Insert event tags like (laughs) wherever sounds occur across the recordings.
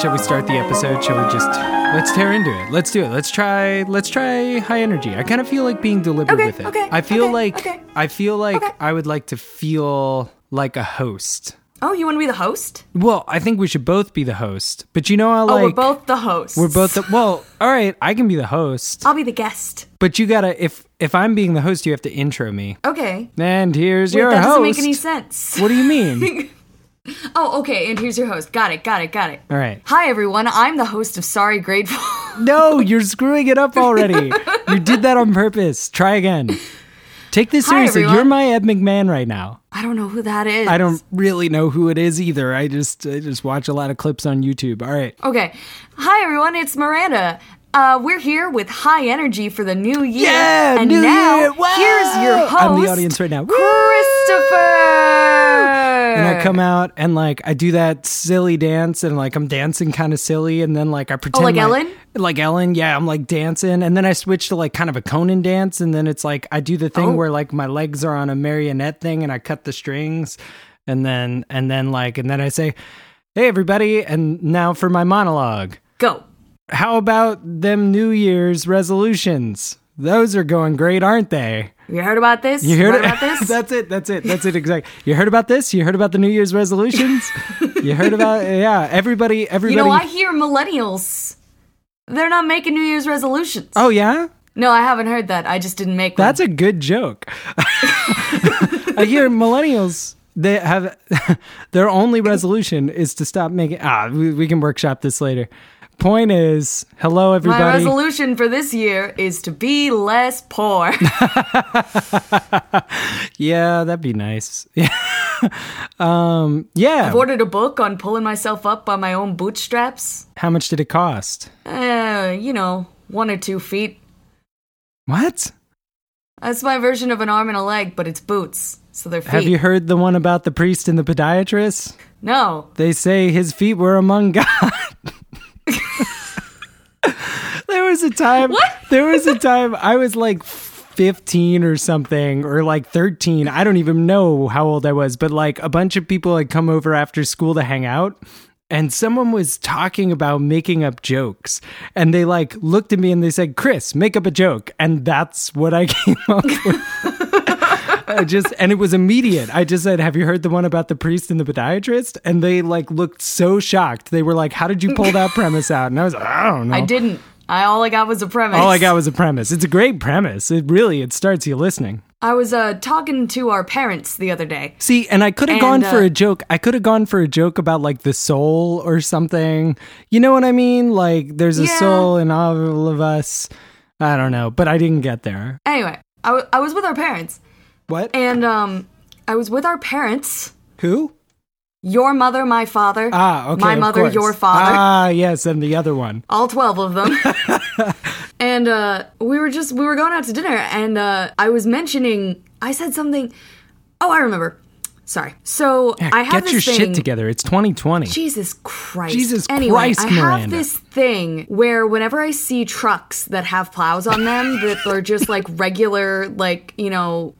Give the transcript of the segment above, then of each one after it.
Shall we start the episode? Shall we just let's tear into it? Let's do it. Let's try. Let's try high energy. I kind of feel like being deliberate Okay, with it. okay, I feel okay, like okay. I feel like Okay. I would like to feel like a host. Oh, you want to be the host? Well, I think we should both be the host. But you know, I like. Oh, we're both the host. we're both the well. All right, I can be the host, I'll be the guest. but you gotta if if I'm being the host, you have to intro me. Okay. And here's Wait, your that host. doesn't make any sense. What do you mean? (laughs) Oh, okay. And here's your host. Got it. Got it. Got it. All right. Hi, everyone. I'm the host of Sorry Grateful. (laughs) No, you're screwing it up already. you did that on purpose. Try again. Take this Hi, seriously. everyone. You're my Ed McMahon right now. I don't know who that is. I don't really know who it is either. I just I just watch a lot of clips on YouTube. All right. Okay. Hi, everyone. It's Miranda. Uh, we're here with high energy for the new year. Yeah, and New now Year. Wow. here's your host. I'm the audience right now. Christopher. And I come out and like I do that silly dance and like I'm dancing kind of silly and then like I pretend Oh, like my- Ellen? like Ellen, yeah, I'm like dancing and then I switch to like kind of a Conan dance and then it's like I do the thing Oh. where like my legs are on a marionette thing and I cut the strings and then and then like and then I say, "Hey everybody," and now for my monologue. Go. How about them New Year's resolutions? Those are going great, aren't they? You heard about this? You heard about this? (laughs) that's it. That's it. That's it. Exactly. You heard about this? You heard about the New Year's resolutions? (laughs) you heard about yeah. Everybody. Everybody. You know, I hear millennials. They're not making New Year's resolutions. oh yeah. No, I haven't heard that. I just didn't make one. That's a good joke. (laughs) I hear millennials. They have their only resolution is to stop making. Ah, we, we can workshop this later. Point is, hello everybody. My resolution for this year is to be less poor. (laughs) (laughs) yeah, that'd be nice. Yeah. (laughs) um. Yeah. I've ordered a book on pulling myself up by my own bootstraps. How much did it cost? Uh, you know, one or two feet. What? That's my version of an arm and a leg, but it's boots, so they're feet. Have you heard the one about the priest and the podiatrist? No. They say his feet were among God. there was a time. What? There was a time I was like 15 or something, or like 13. I don't even know how old I was, but like a bunch of people had come over after school to hang out. And someone was talking about making up jokes. And they like looked at me and they said, Chris, make up a joke. And that's what I (laughs) came up with. I just and it was immediate. I just said, "Have you heard the one about the priest and the podiatrist?" And they like looked so shocked. They were like, "How did you pull that premise out?" And I was like, "I don't know." I didn't. I all I got was a premise. All I got was a premise. It's a great premise. It really it starts you listening. I was uh talking to our parents the other day. See, and I could have gone for uh, a joke. I could have gone for a joke about like the soul or something. You know what I mean? Like there's a Yeah. soul in all of us. I don't know, but I didn't get there. Anyway, I, w- I was with our parents, What? and um, I was with our parents. Who? Your mother, my father. Ah, okay. My mother, your father. Ah, yes, and the other one. all 12 of them. (laughs) and uh, we were just, we were going out to dinner, and uh, I was mentioning, I said something. Oh, I remember. Sorry. So I have Get this your thing. shit together. It's 2020. Jesus Christ. Jesus anyway, Christ, I Miranda. have this thing where whenever I see trucks that have plows on them that are just like regular, like, you know,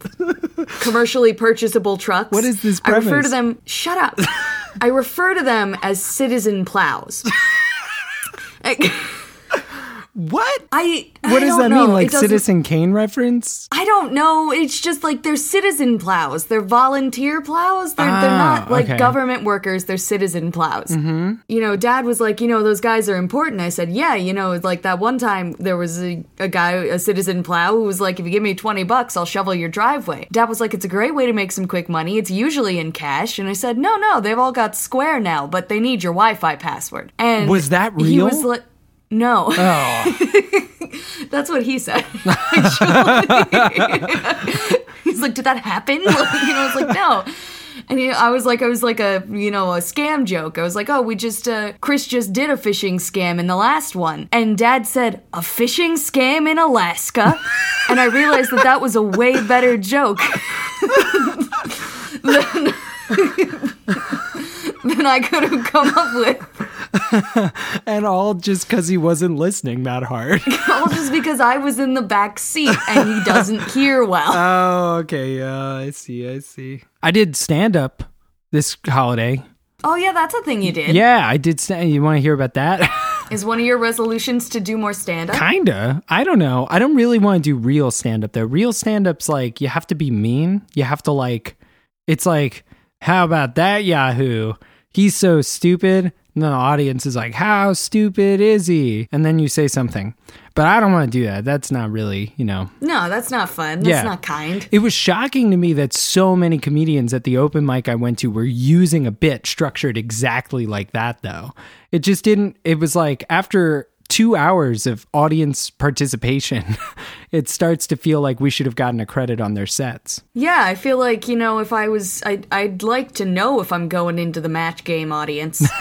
commercially purchasable trucks. What is this I refer to them, shut up. I refer to them as citizen plows. (laughs) (laughs) What? I What I does that know. mean? Like Citizen Kane reference? I don't know. It's just like they're citizen plows. They're volunteer plows. They're, they're Ah, not like okay. government workers. They're citizen plows. Mm-hmm. You know, dad was like, you know, those guys are important. I said, yeah, you know, like that one time there was a, a guy, a citizen plow, who was like, if you give me 20 bucks, I'll shovel your driveway. Dad was like, it's a great way to make some quick money. It's usually in cash. And I said, no, no, they've all got Square now, but they need your Wi Fi password. And Was that real? He was like, no. Oh, (laughs) That's what he said. (laughs) He's like, did that happen? Like, (laughs) you know, I was like, no. And he, I was like, I was like a, you know, a scam joke. I was like, oh, we just, uh, Chris just did a phishing scam in the last one. And dad said, a phishing scam in Alaska? and I realized that that was a way better joke than, than I could have come up with. (laughs) and all just because he wasn't listening that hard. (laughs) All just because I was in the back seat and he doesn't (laughs) hear well. oh, okay. Yeah, I see. I see. I did stand up this holiday. Oh yeah, that's a thing you did. Yeah, I did. St- you want to hear about that? Is one of your resolutions to do more stand up? Kinda. I don't know. I don't really want to do real stand up though. Real stand up's like you have to be mean. You have to like. It's like, how about that Yahoo? He's so stupid. And then the audience is like, how stupid is he? And then you say something. But I don't want to do that. That's not really, you know. No, that's not fun. That's Yeah. not kind. It was shocking to me that so many comedians at the open mic I went to were using a bit structured exactly like that, though. It just didn't, it was like after two hours of audience participation, (laughs) it starts to feel like we should have gotten a credit on their sets. Yeah, I feel like, you know, if I was, I, I'd like to know if I'm going into the match game audience. (laughs)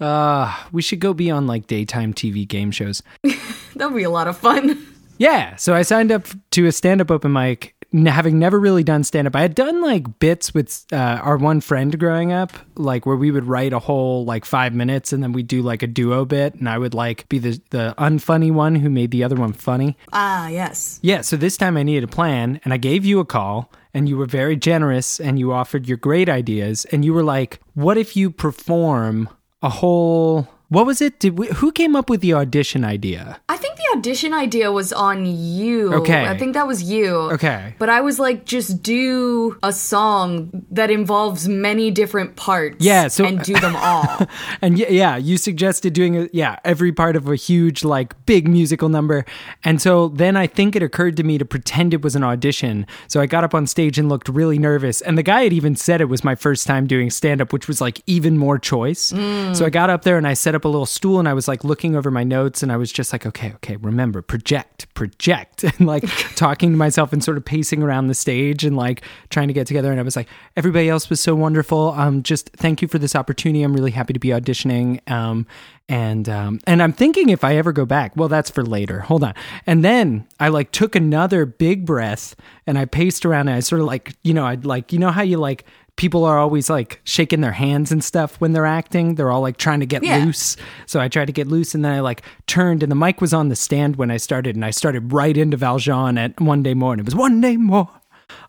Uh, we should go be on like daytime TV game shows. (laughs) That'd be a lot of fun. Yeah, so I signed up to a stand up open mic, having never really done stand up. I had done like bits with uh, our one friend growing up, like where we would write a whole like five minutes and then we'd do like a duo bit, and I would like be the, the unfunny one who made the other one funny. Ah, yes. Yeah, so this time I needed a plan, and I gave you a call, and you were very generous, and you offered your great ideas, and you were like, "What if you perform a whole?" What was it? Did we, who came up with the audition idea? I think the audition idea was on you. Okay. I think that was you. Okay. But I was like, just do a song that involves many different parts. Yeah, so- and do them all. (laughs) And yeah, yeah, you suggested doing a, yeah every part of a huge like big musical number, and so then I think it occurred to me to pretend it was an audition. So I got up on stage and looked really nervous, and the guy had even said it was my first time doing stand up, which was like even more choice. Mm. So I got up there and I set up a little stool and I was like looking over my notes and I was just like, okay, okay, remember project, project, (laughs) and like (laughs) talking to myself and sort of pacing around the stage and like trying to get together. And I was like, everybody else was so wonderful. Um, just thank you for this opportunity. I'm really happy to be auditioning. Um, and um, and I'm thinking if I ever go back, well, that's for later. Hold on. And then I like took another big breath and I paced around and I sort of like, you know, I'd like, you know how you like people are always like shaking their hands and stuff when they're acting. They're all like trying to get Yeah. loose. So I tried to get loose and then I like turned and the mic was on the stand when I started and I started right into Valjean at one day more and it was one day more,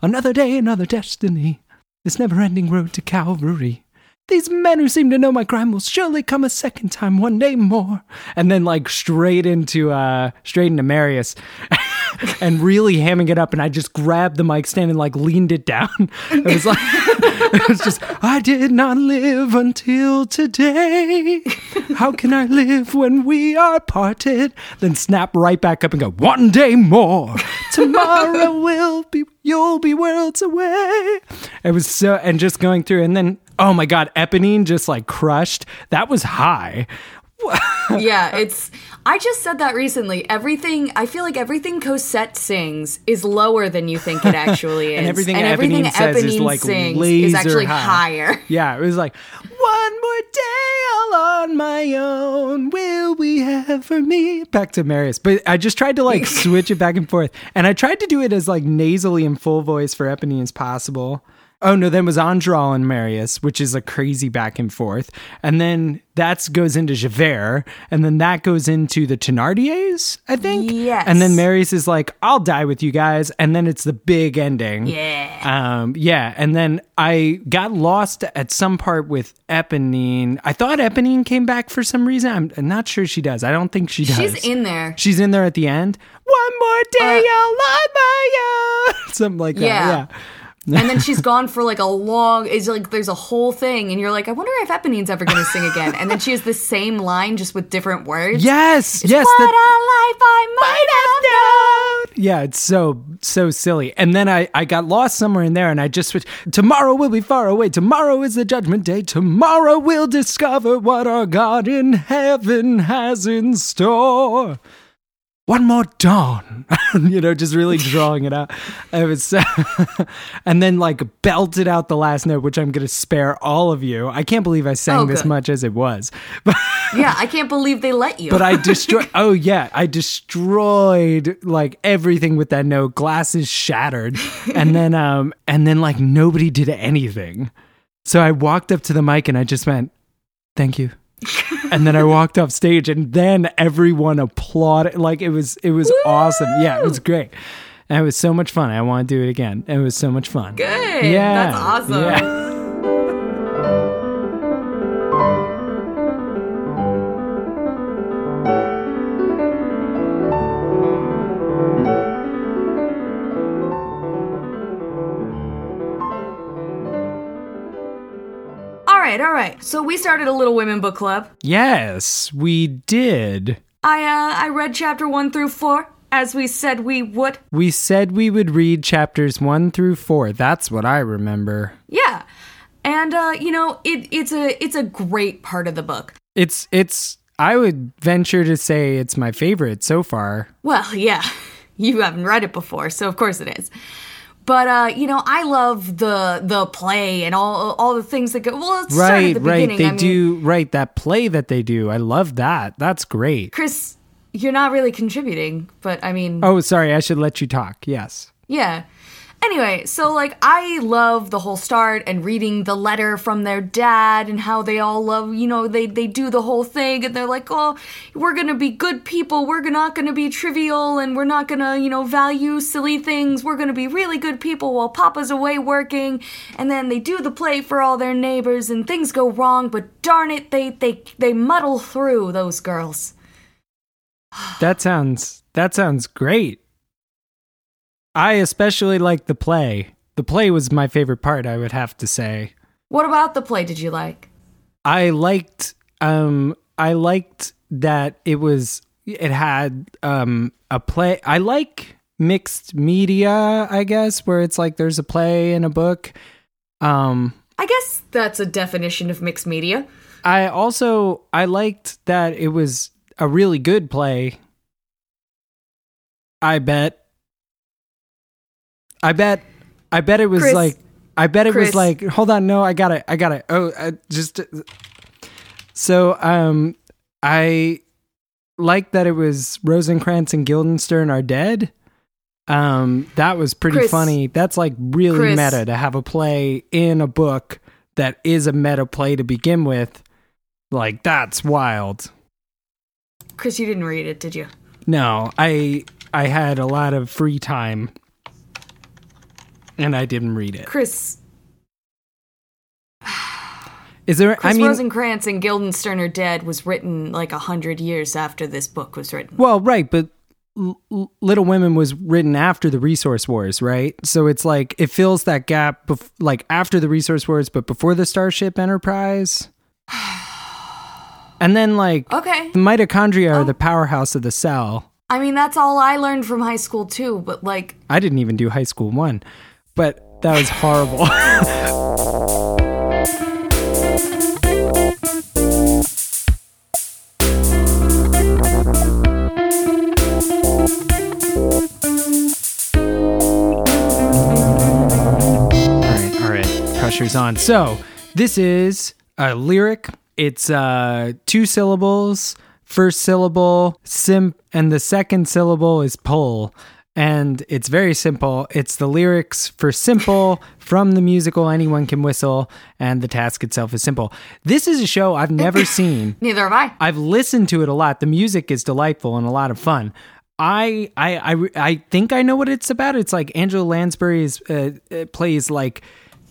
another day, another destiny, this never ending road to Calvary. These men who seem to know my crime will surely come a second time one day more. And then like straight into uh straight into Marius (laughs) and really hamming it up and I just grabbed the mic stand and like leaned it down. It was like (laughs) it was just I did not live until today. How can I live when we are parted? Then snap right back up and go one day more. Tomorrow (laughs) will be you'll be worlds away. It was so and just going through and then oh my god, Eponine just like crushed. That was high. (laughs) yeah, it's. I just said that recently. Everything. I feel like everything Cosette sings is lower than you think it actually (laughs) is, And everything and everything Eponine says is like sings laser is actually high. higher. (laughs) Yeah, it was like, one more day all on my own. Will we ever meet? Back to Marius. But I just tried to like switch it back and forth. And I tried to do it as like nasally and full voice for Eponine as possible. Oh no, then was Enjolras and Marius, which is a crazy back and forth. And then that goes into Javert. And then that goes into the Thenardiers, I think. Yes. And then Marius is like, I'll die with you guys. And then it's the big ending. Yeah. Um, yeah, and then I got lost at some part with Eponine. I thought Eponine came back for some reason. I'm, I'm not sure she does. I don't think she does. She's in there. She's in there at the end. One more day, Uh, I'll by you. (laughs) Something like that. Yeah. Yeah. And then she's gone for like a long it's like there's a whole thing and you're like i wonder if eponine's ever to sing again and then she has the same line just with different words Yes. yes. what that- a life i might have known Yeah, it's so so silly. And then I I got lost somewhere in there, and I just switched. Tomorrow will be far away. Tomorrow is the judgment day. Tomorrow we'll discover what our God in heaven has in store. One more dawn, (laughs) you know, just really drawing it out. It was, (laughs) and then like belted out the last note, which I'm going to spare all of you. I can't believe I sang Oh, this much as it was, (laughs) yeah i can't believe they let you but I destroyed. oh yeah, I destroyed like everything with that note. Glasses shattered, and then um, and then like nobody did anything. So I walked up to the mic and I just went, "Thank you," and then I walked off stage, and then everyone applauded. Like it was, it was awesome. Yeah, it was great. And it was so much fun. I want to do it again. It was so much fun. good Yeah, that's awesome yeah. Right, all right. So we started a Little Women book club. Yes, we did. I uh I read chapter 1 through 4 as we said we would. We said we would read chapters 1 through 4. That's what I remember. Yeah. And uh you know, it it's a it's a great part of the book. It's it's I would venture to say it's my favorite so far. Well, (laughs) yeah. You haven't read it before, so of course it is. But uh, you know, I love the the play and all all the things that go. Well, let's start at Right, the right. beginning. They I mean, do right that play that they do. I love that. That's great. Chris, you're not really contributing, but I mean, Oh, sorry. I should let you talk. Yes. yeah. Anyway, so like I love the whole start and reading the letter from their dad and how they all love, you know, they they do the whole thing and they're like, "Oh, we're going to be good people. We're not going to be trivial and we're not going to, you know, value silly things. We're going to be really good people while Papa's away working." And then they do the play for all their neighbors and things go wrong, but darn it, they they they muddle through those girls. That sounds that sounds great. I especially like the play. The play was my favorite part, I would have to say. What about the play did you like? I liked um I liked that it was it had um a play I like mixed media, I guess, where it's like there's a play and a book. Um I guess that's a definition of mixed media. I also I liked that it was a really good play. I bet. I bet. I bet it was Chris. like. I bet it Chris. was like. Hold on, no, I got it. I got it. Oh, uh, just. So, um, I like that it was Rosencrantz and Guildenstern are dead. Um, that was pretty Chris. funny. That's like really Chris. meta to have a play in a book that is a meta play to begin with. Like that's wild. Chris, you didn't read it, did you? No, I I had a lot of free time and I didn't read it. Chris, Is there Chris I mean Rosencrantz and Guildenstern are dead was written like a hundred years after this book was written. well, right, but L- Little Women was written after the Resource Wars, right? So it's like it fills that gap bef- like after the Resource Wars but before the Starship Enterprise. (sighs) And then like Okay. the mitochondria Oh. are the powerhouse of the cell. I mean, that's all I learned from high school too, but like, I didn't even do high school one, but that was horrible. (laughs) all right, all right. Pressure's on. So this is a lyric. It's uh, two syllables. First syllable, simp, and the second syllable is pull. And it's very simple. It's the lyrics for Simple from the musical Anyone Can Whistle, and the task itself is simple. This is a show I've never (coughs) seen. neither have I. I've listened to it a lot. The music is delightful and a lot of fun. I I I, I think I know what it's about. It's like Angela Lansbury is, uh, uh, plays like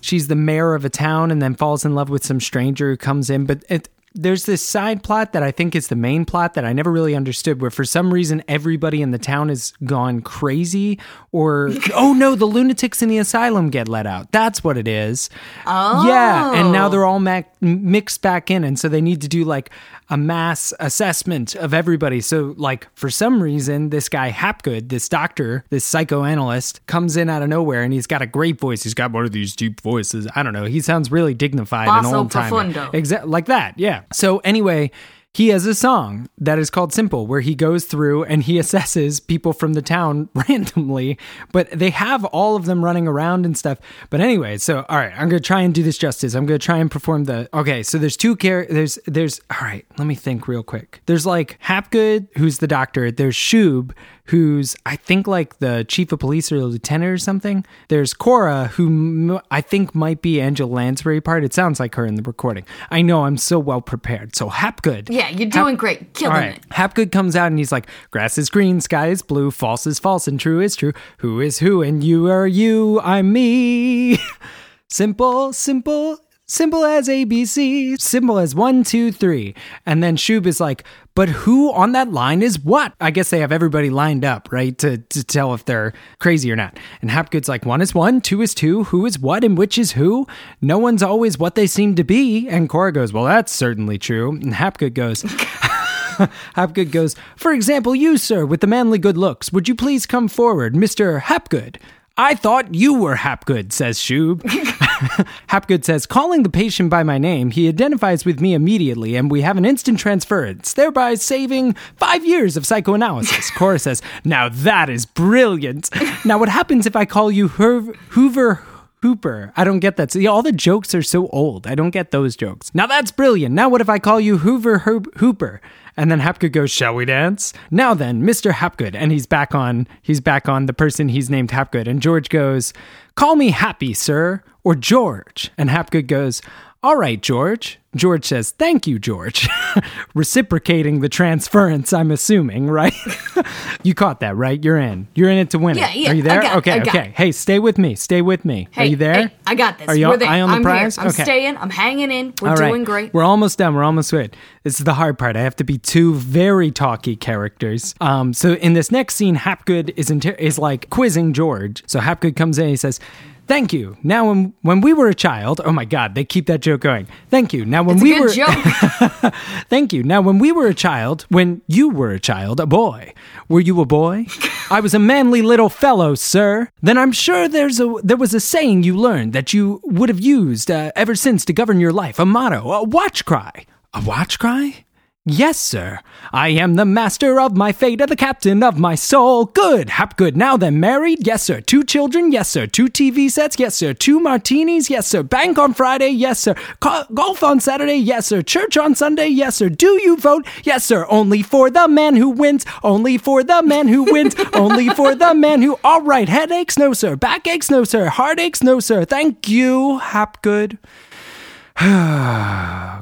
she's the mayor of a town and then falls in love with some stranger who comes in. But it, there's this side plot that I think is the main plot that I never really understood. Where for some reason everybody in the town has gone crazy, or (laughs) oh no, the lunatics in the asylum get let out. That's what it is. Oh. Yeah, and now oh. they're all ma- mixed back in, and so they need to do like a mass assessment of everybody. So, like, for some reason, this guy Hapgood, this doctor, this psychoanalyst, comes in out of nowhere, and he's got a great voice. He's got one of these deep voices. I don't know. He sounds really dignified and old time. Exactly like that. Yeah. So anyway. He has a song that is called Simple, where he goes through and he assesses people from the town (laughs) randomly, but they have all of them running around and stuff. But anyway, so all right, I'm gonna try and do this justice. I'm gonna try and perform the okay. So there's two char- There's there's all right. Let me think real quick. There's like Hapgood, who's the doctor. There's Shub, who's I think like the chief of police or the lieutenant or something. There's Cora, who I think might be Angela Lansbury part. It sounds like her in the recording. I know I'm so well prepared. So Hapgood. Yeah, you're doing great. Killing All right. it. Hapgood comes out and he's like, grass is green, sky is blue, false is false, and true is true. Who is who, and you are you, I'm me. (laughs) simple, simple, simple as ABC, simple as one, two, three. And then Shub is like, but who on that line is what? I guess they have everybody lined up, right? To, to tell if they're crazy or not. And Hapgood's like, one is one, two is two, who is what, and which is who? No one's always what they seem to be. And Cora goes, well, that's certainly true. And Hapgood goes, (laughs) Hapgood goes, For example, you, sir, with the manly good looks, would you please come forward, Mr. Hapgood? I thought you were Hapgood, says Shub. (laughs) (laughs) Hapgood says, calling the patient by my name, he identifies with me immediately, and we have an instant transference, thereby saving five years of psychoanalysis. (laughs) Cora says, Now that is brilliant. Now, what happens if I call you Her- Hoover Hooper. I don't get that. See, all the jokes are so old. I don't get those jokes. Now that's brilliant. Now what if I call you Hoover Herb Hooper? And then Hapgood goes, "Shall we dance?" Now then, Mr. Hapgood, and he's back on. He's back on the person he's named Hapgood. And George goes, "Call me Happy, sir, or George." And Hapgood goes, "All right, George." George says, Thank you, George. (laughs) Reciprocating the transference, I'm assuming, right? (laughs) you caught that, right? You're in. You're in it to win Yeah, it. yeah, Are you there? got it, okay, okay. it. Hey, stay with me. Stay with me. Are you there? hey, I got this. Are you We're there. on the I'm prize? Here. I'm okay. staying. I'm hanging in. We're All right. doing great. We're almost done. We're almost good. This is the hard part. I have to be two very talky characters. Um, so in this next scene, Hapgood is inter- is like quizzing George. So Hapgood comes in. and He says. Thank you. Now, when, when we were a child, oh my God, they keep that joke going. Thank you. Now, when it's a we good were, joke. (laughs) Thank you. Now, when we were a child, when you were a child, a boy, were you a boy? I was a manly little fellow, sir. Then I'm sure there's a there was a saying you learned that you would have used uh, ever since to govern your life. A motto, a watch cry. A watch cry? Yes, sir. I am the master of my fate, the captain of my soul. Good, hap good. Now then, married? Yes, sir. Two children? Yes, sir. Two TV sets? Yes, sir. Two martinis? Yes, sir. Bank on Friday? Yes, sir. Co- golf on Saturday? Yes, sir. Church on Sunday? Yes, sir. Do you vote? Yes, sir. Only for the man who wins. Only for the man who wins. Only for the man who. All right. Headaches? No, sir. Backaches? No, sir. Heartaches? No, sir. Thank you, Hap Hapgood.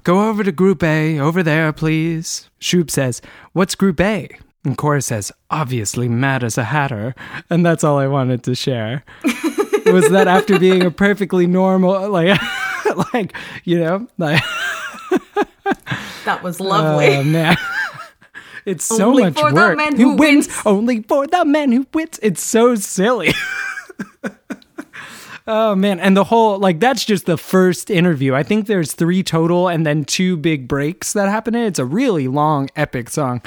Go over to Group A, over there, please. Shub says, What's Group A? And Cora says, Obviously, mad as a hatter. And that's all I wanted to share. (laughs) was that after being a perfectly normal, like, (laughs) like you know, like, (laughs) that was lovely. oh man. It's so Only much for the work. man who wins. wins. Only for the man who wins. It's so silly. Oh man, and the whole like that's just the first interview. I think there's three total and then two big breaks that happen. It's a really long epic song.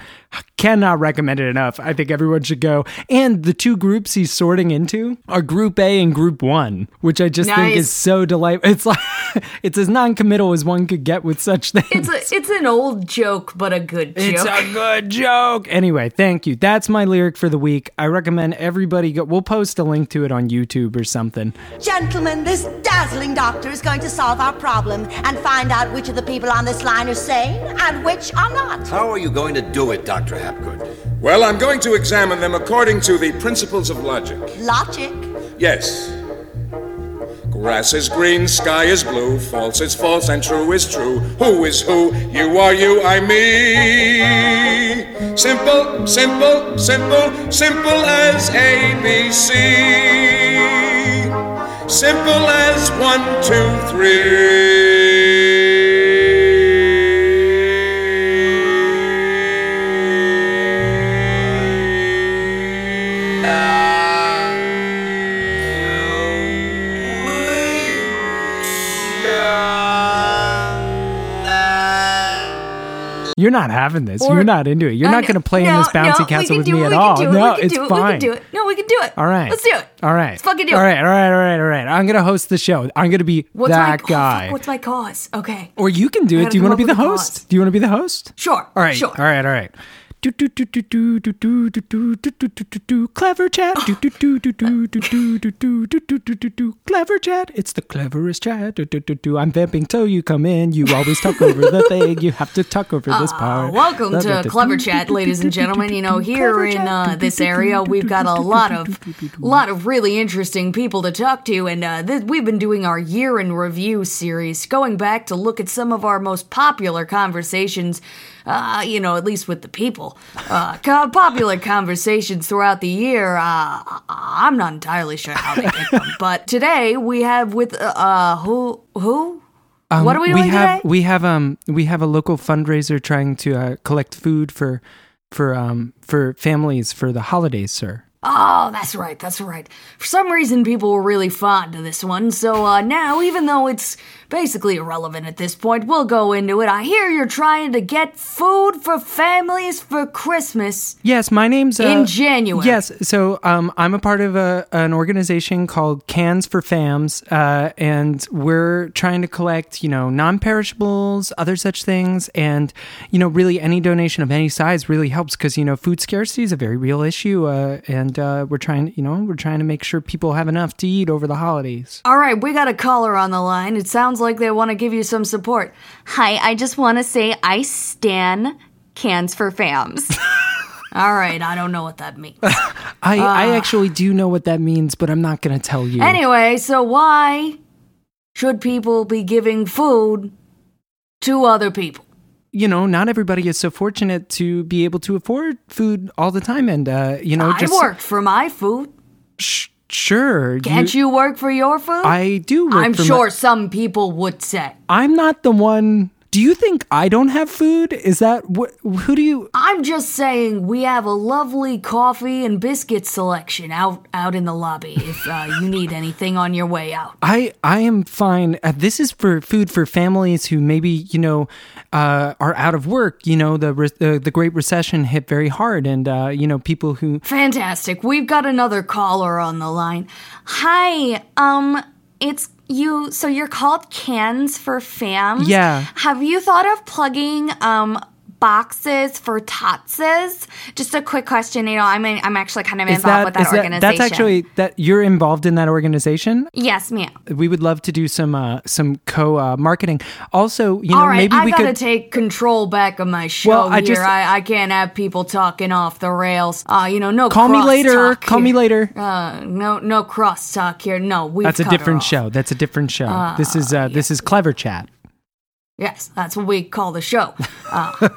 Cannot recommend it enough. I think everyone should go. And the two groups he's sorting into are Group A and Group 1, which I just think is so delightful. It's like (laughs) it's as non-committal as one could get with such things. it's a, it's an old joke, but a good joke. It's a good joke. Anyway, thank you. That's my lyric for the week. I recommend everybody go. We'll post a link to it on YouTube or something. Gentlemen, this dazzling doctor is going to solve our problem and find out which of the people on this line are sane and which are not. How are you going to do it, Dr. Hapgood? Well, I'm going to examine them according to the principles of logic. Logic. Yes. Grass is green, sky is blue, false is false, and true is true. Who is who? You are you, I me. Simple, simple, simple, simple as ABC. Simple as one, two, three. You're not having this. Or- You're not into it. You're not going to play in this bouncy no, castle with me at all. it, No, we can it's do it, fine. We can do it. No, we can do it. All right. Let's do it. All right. Let's fucking do All it. right. All right. All right. All right. I'm going to host the show. I'm going to be What's that my, guy. Oh, fuck, what's my cause? Okay. or you can do I it. Do you want to be the host? cause. Do you want to be the host? Sure. All right. Sure. All right. All right. Do, do, do, do, do, do, do, do, do, do, do, do, do. Clever chat. Do, do, do, do, do, do, do, do, do, do, do, do, do. Clever chat. It's the cleverest chat. Do, do, do, do. I'm vamping till you come in. You always talk over the thing. You have to talk over this part. Welcome to Clever Chat, ladies and gentlemen. You know, here in this area, we've got a lot of, lot of really interesting people to talk to, and we've been doing our year in review series, going back to look at some of our most popular conversations. Uh, you know, at least with the people, uh, (laughs) popular conversations throughout the year. Uh, I'm not entirely sure how they get them, (laughs) but today we have with uh, uh who who Um, what are we doing have today? we have um we have a local fundraiser trying to uh, collect food for for um for families for the holidays, sir. Oh, that's right, that's right. For some reason, people were really fond of this one, so uh, now, even though it's basically irrelevant at this point, we'll go into it. I hear you're trying to get food for families for Christmas. Yes, my name's uh, In January. Yes, so um, I'm a part of a, an organization called Cans for Fams, uh, and we're trying to collect, you know, non-perishables, other such things, and you know, really any donation of any size really helps because you know, food scarcity is a very real issue, uh, and uh, we're trying, you know, we're trying to make sure people have enough to eat over the holidays. All right, we got a caller on the line. It sounds like they want to give you some support. Hi, I just want to say I stan cans for fams. (laughs) All right, I don't know what that means. I, I actually do know what that means, but I'm not going to tell you. Anyway, so why should people be giving food to other people? you know, not everybody is so fortunate to be able to afford food all the time, and uh, you know, I just worked for my food. sh- sure. Can't you, work for your food? I do. Work I'm for my- sure some people would say. I'm not the one. Do you think I don't have food? Is that what? Who do you? I'm just saying we have a lovely coffee and biscuit selection out out in the lobby if uh, you need anything on your way out. (laughs) I I am fine. Uh, this is for food for families who maybe you know uh, are out of work. You know the re- the, the Great Recession hit very hard, and uh, you know people who Fantastic. We've got another caller on the line. Hi, um, it's you. So you're called Cans for Fam. Yeah. Have you thought of plugging um boxes for Totses? Just a quick question. You know, I'm in, I'm actually kind of is involved that, with that that organization. that's actually that you're involved in that organization. yes, ma'am. We would love to do some uh, some co uh, marketing. Also, you know, right, maybe I we gotta could. take control back of my show Well, I here. just- I, I can't have people talking off the rails. Uh, you know, no. Call me later. Call me later. Uh, no, no cross talk here. No, we. That's a different show. That's a different show. this is uh, this is clever chat. Yes, that's what we call the show. (laughs)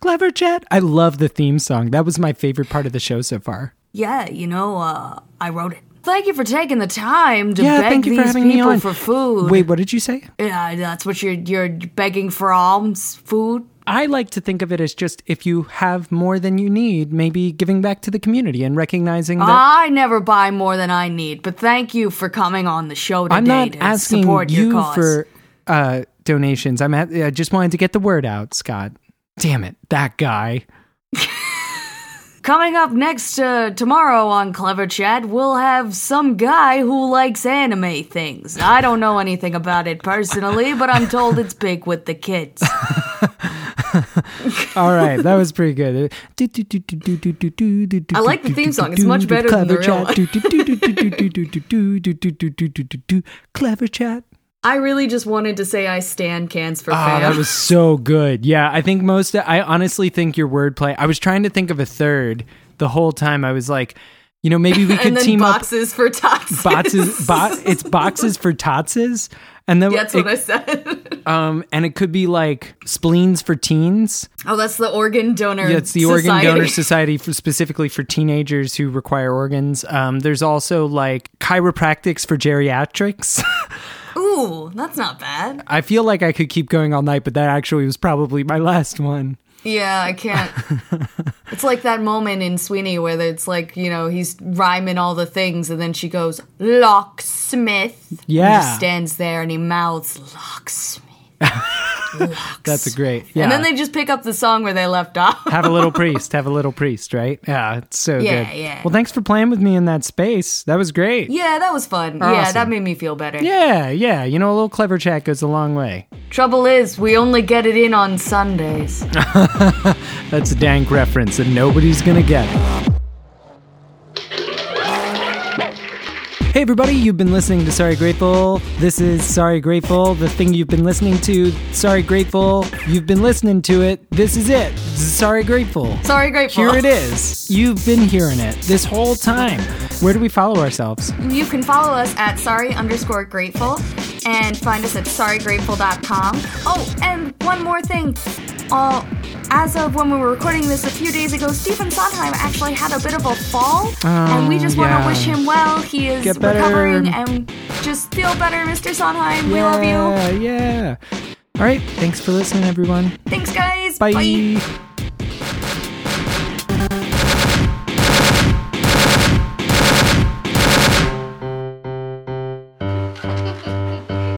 Clever chat. I love the theme song. That was my favorite part of the show so far. yeah, you know, uh, I wrote it. Thank you for taking the time to yeah, beg thank you these for having me people for food. Wait, what did you say? yeah, that's what you're you're begging for alms food. I like to think of it as just if you have more than you need, maybe giving back to the community and recognizing that I never buy more than I need, but thank you for coming on the show today I'm not to asking support your you cause. for uh, donations. I'm at, I just wanted to get the word out, Scott. Damn it, that guy. Coming up next uh, tomorrow on Clever Chat, we'll have some guy who likes anime things. I don't know anything about it personally, but I'm told it's big with the kids. All right, that was pretty good. I like the theme song. It's much better than the real Clever chat. I really just wanted to say I stand cans for Oh, fam. that was so good. Yeah, I think most. I honestly think your wordplay. I was trying to think of a third the whole time. I was like, you know, maybe we (laughs) could team up boxes for tots. boxes. (laughs) Bo- it's boxes for totses, and then That's it, what I said. (laughs) um, and it could be like spleens for teens. oh, that's the organ donor. Yeah, it's the Organ Donor Society for specifically for teenagers who require organs. Um, there's also like chiropractics for geriatrics. Ooh, that's not bad. I feel like I could keep going all night, but that actually was probably my last one. Yeah, I can't. (laughs) it's like that moment in Sweeney where it's like, you know, he's rhyming all the things and then she goes, locksmith. And he Yeah. stands there and he mouths, locksmith. (laughs) That's a great. Yeah. And then they just pick up the song where they left off. (laughs) have a little (laughs) priest. Have a little priest. Right? Yeah. It's so Yeah, good. yeah. Well, thanks for playing with me in that space. That was great. yeah, that was fun. Yeah, that made me feel better. Yeah. Yeah. You know, a little clever chat goes a long way. Trouble is, we only get it in on Sundays. That's a dank reference, and nobody's gonna get Hey everybody, you've been listening to Sorry Grateful. This is Sorry Grateful, the thing you've been listening to. Sorry Grateful, you've been listening to it. This is it. This is Sorry Grateful. Sorry, grateful. Here it is. You've been hearing it this whole time. Where do we follow ourselves? You can follow us at sorry underscore grateful and find us at sorrygrateful.com. Oh, and one more thing. Uh, as of when we were recording this a few days ago, Stephen Sondheim actually had a bit of a fall, and we just want yeah. to wish him well. He is recovering, and just feel better, Mr. Sondheim. We love you. Yeah, yeah. All right. Thanks for listening, everyone. Thanks, guys. Bye.